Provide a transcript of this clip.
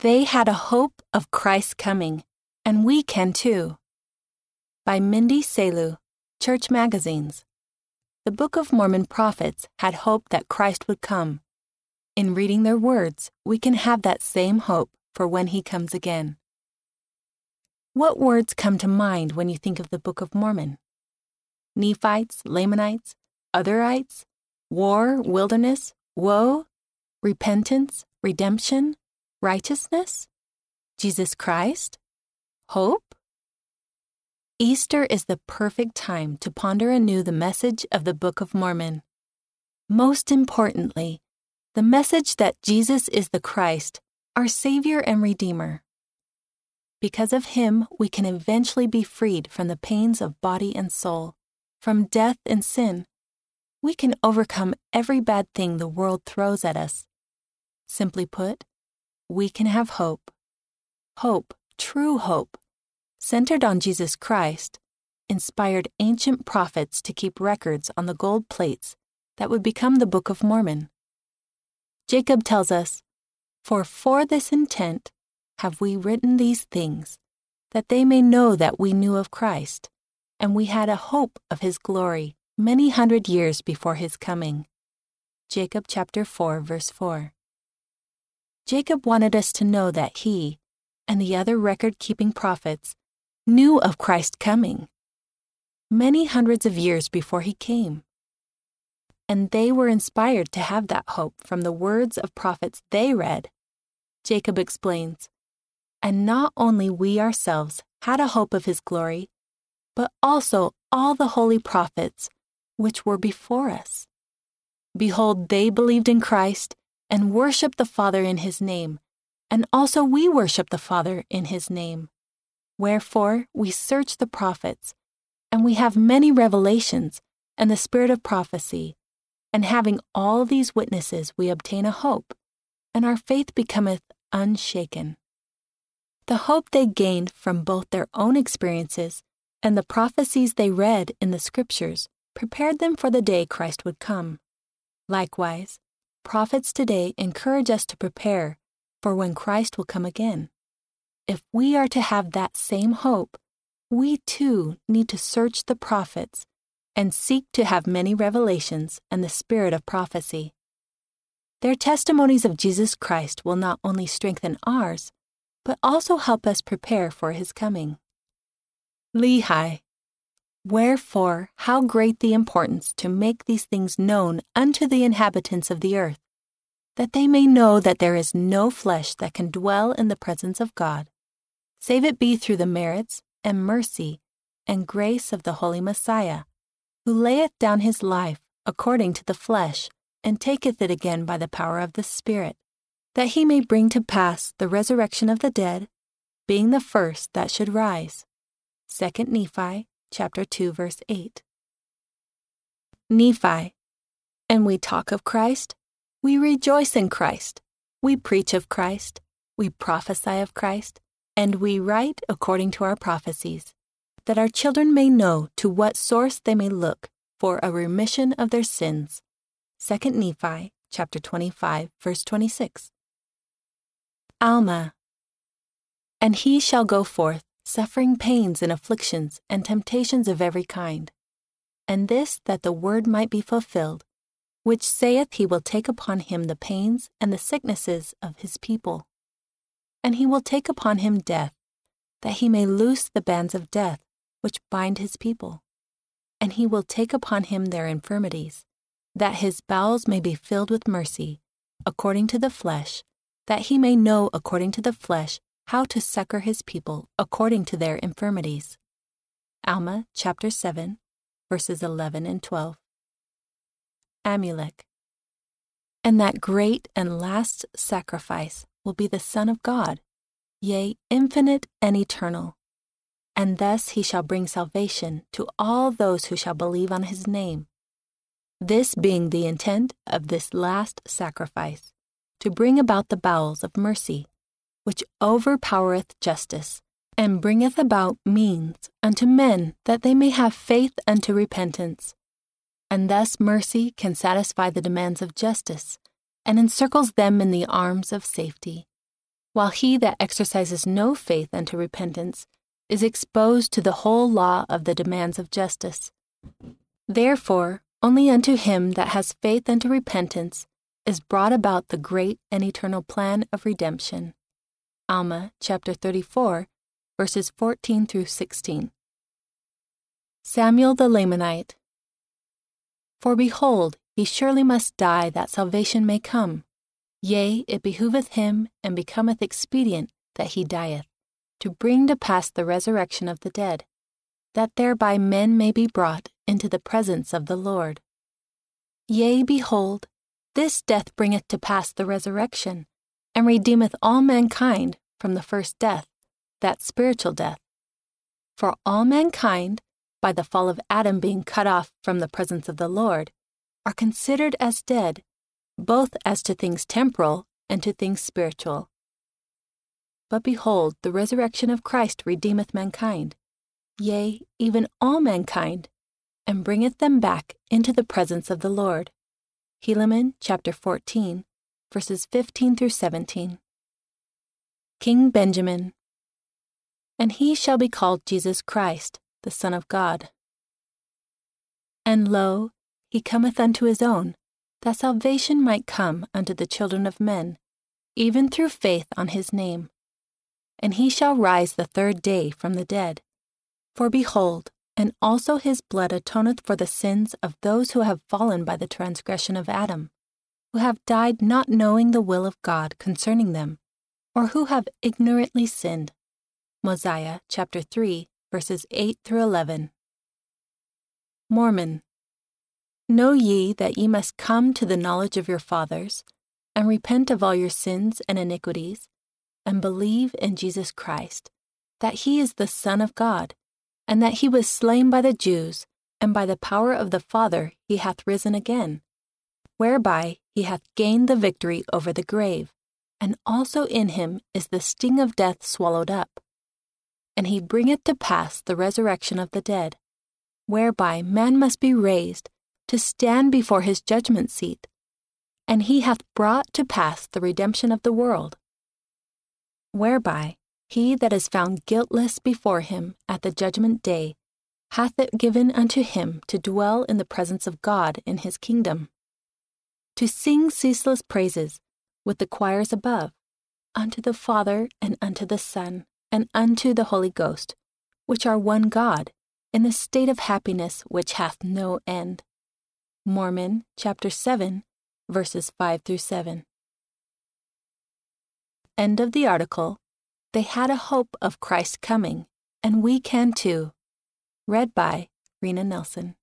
They had a hope of Christ's coming, and we can too. By Mindy Selu, Church Magazines. The Book of Mormon prophets had hope that Christ would come. In reading their words, we can have that same hope for when he comes again. What words come to mind when you think of the Book of Mormon? Nephites, Lamanites, Otherites, war, wilderness, woe, repentance, redemption, righteousness, Jesus Christ, hope? Easter is the perfect time to ponder anew the message of the Book of Mormon. Most importantly, the message that Jesus is the Christ, our Savior and Redeemer. Because of Him, we can eventually be freed from the pains of body and soul, from death and sin. We can overcome every bad thing the world throws at us. Simply put, we can have hope. Hope, true hope, centered on Jesus Christ, inspired ancient prophets to keep records on the gold plates that would become the Book of Mormon. Jacob tells us, For for this intent have we written these things, that they may know that we knew of Christ, and we had a hope of his glory many hundred years before his coming. Jacob chapter 4 verse 4. Jacob wanted us to know that he and the other record keeping prophets knew of Christ coming many hundreds of years before he came. And they were inspired to have that hope from the words of prophets they read. Jacob explains, and not only we ourselves had a hope of his glory, but also all the holy prophets which were before us. Behold, they believed in Christ and worship the Father in his name, and also we worship the Father in his name. Wherefore we search the prophets, and we have many revelations and the spirit of prophecy. And having all these witnesses, we obtain a hope, and our faith becometh unshaken. The hope they gained from both their own experiences and the prophecies they read in the Scriptures prepared them for the day Christ would come. Likewise, prophets today encourage us to prepare for when Christ will come again. If we are to have that same hope, we too need to search the prophets and seek to have many revelations and the spirit of prophecy. Their testimonies of Jesus Christ will not only strengthen ours, but also help us prepare for his coming. Lehi. Wherefore, how great the importance to make these things known unto the inhabitants of the earth, that they may know that there is no flesh that can dwell in the presence of God, save it be through the merits and mercy and grace of the Holy Messiah, who layeth down his life according to the flesh, and taketh it again by the power of the Spirit, that he may bring to pass the resurrection of the dead, being the first that should rise. 2 Nephi chapter 2 verse 8. Nephi. And we talk of Christ, we rejoice in Christ, we preach of Christ, we prophesy of Christ, and we write according to our prophecies, that our children may know to what source they may look for a remission of their sins. 2 Nephi chapter 25 verse 26. Alma. And he shall go forth, suffering pains and afflictions and temptations of every kind. And this that the word might be fulfilled, which saith he will take upon him the pains and the sicknesses of his people and he will take upon him death, that he may loose the bands of death which bind his people. And he will take upon him their infirmities, that his bowels may be filled with mercy, according to the flesh, that he may know according to the flesh how to succor his people according to their infirmities. Alma chapter 7, verses 11 and 12. Amulek. And that great and last sacrifice will be the Son of God, yea, infinite and eternal. And thus he shall bring salvation to all those who shall believe on his name. This being the intent of this last sacrifice, to bring about the bowels of mercy, which overpowereth justice, and bringeth about means unto men that they may have faith unto repentance. And thus mercy can satisfy the demands of justice and encircles them in the arms of safety. while he that exercises no faith unto repentance is exposed to the whole law of the demands of justice. Therefore, only unto him that has faith unto repentance is brought about the great and eternal plan of redemption. Alma chapter 34, verses 14 through 16. Samuel the Lamanite. For behold, he surely must die that salvation may come. Yea, it behoveth him and becometh expedient that he dieth, to bring to pass the resurrection of the dead, that thereby men may be brought into the presence of the Lord. Yea, behold, this death bringeth to pass the resurrection, and redeemeth all mankind from the first death, that spiritual death. For all mankind, by the fall of Adam being cut off from the presence of the Lord, are considered as dead, both as to things temporal and to things spiritual. But behold, the resurrection of Christ redeemeth mankind, yea, even all mankind, and bringeth them back into the presence of the Lord. Helaman chapter 14, verses 15 through 17. King Benjamin. And he shall be called Jesus Christ, the Son of God. And lo, he cometh unto his own, that salvation might come unto the children of men, even through faith on his name. And he shall rise the third day from the dead. For behold, and also his blood atoneth for the sins of those who have fallen by the transgression of Adam, who have died not knowing the will of God concerning them, or who have ignorantly sinned. Mosiah chapter 3, verses 8 through 11. Mormon. Know ye that ye must come to the knowledge of your fathers, and repent of all your sins and iniquities, and believe in Jesus Christ, that he is the Son of God, and that he was slain by the Jews, and by the power of the Father he hath risen again, whereby he hath gained the victory over the grave, and also in him is the sting of death swallowed up. And he bringeth to pass the resurrection of the dead, whereby man must be raised to stand before his judgment seat, and he hath brought to pass the redemption of the world. Whereby he that is found guiltless before him at the judgment day hath it given unto him to dwell in the presence of God in his kingdom, to sing ceaseless praises with the choirs above, unto the Father and unto the Son and unto the Holy Ghost, which are one God, in the state of happiness which hath no end. Mormon chapter 7, verses 5 through 7. End of the article. They had a hope of Christ coming, and we can too. Read by Rena Nelson.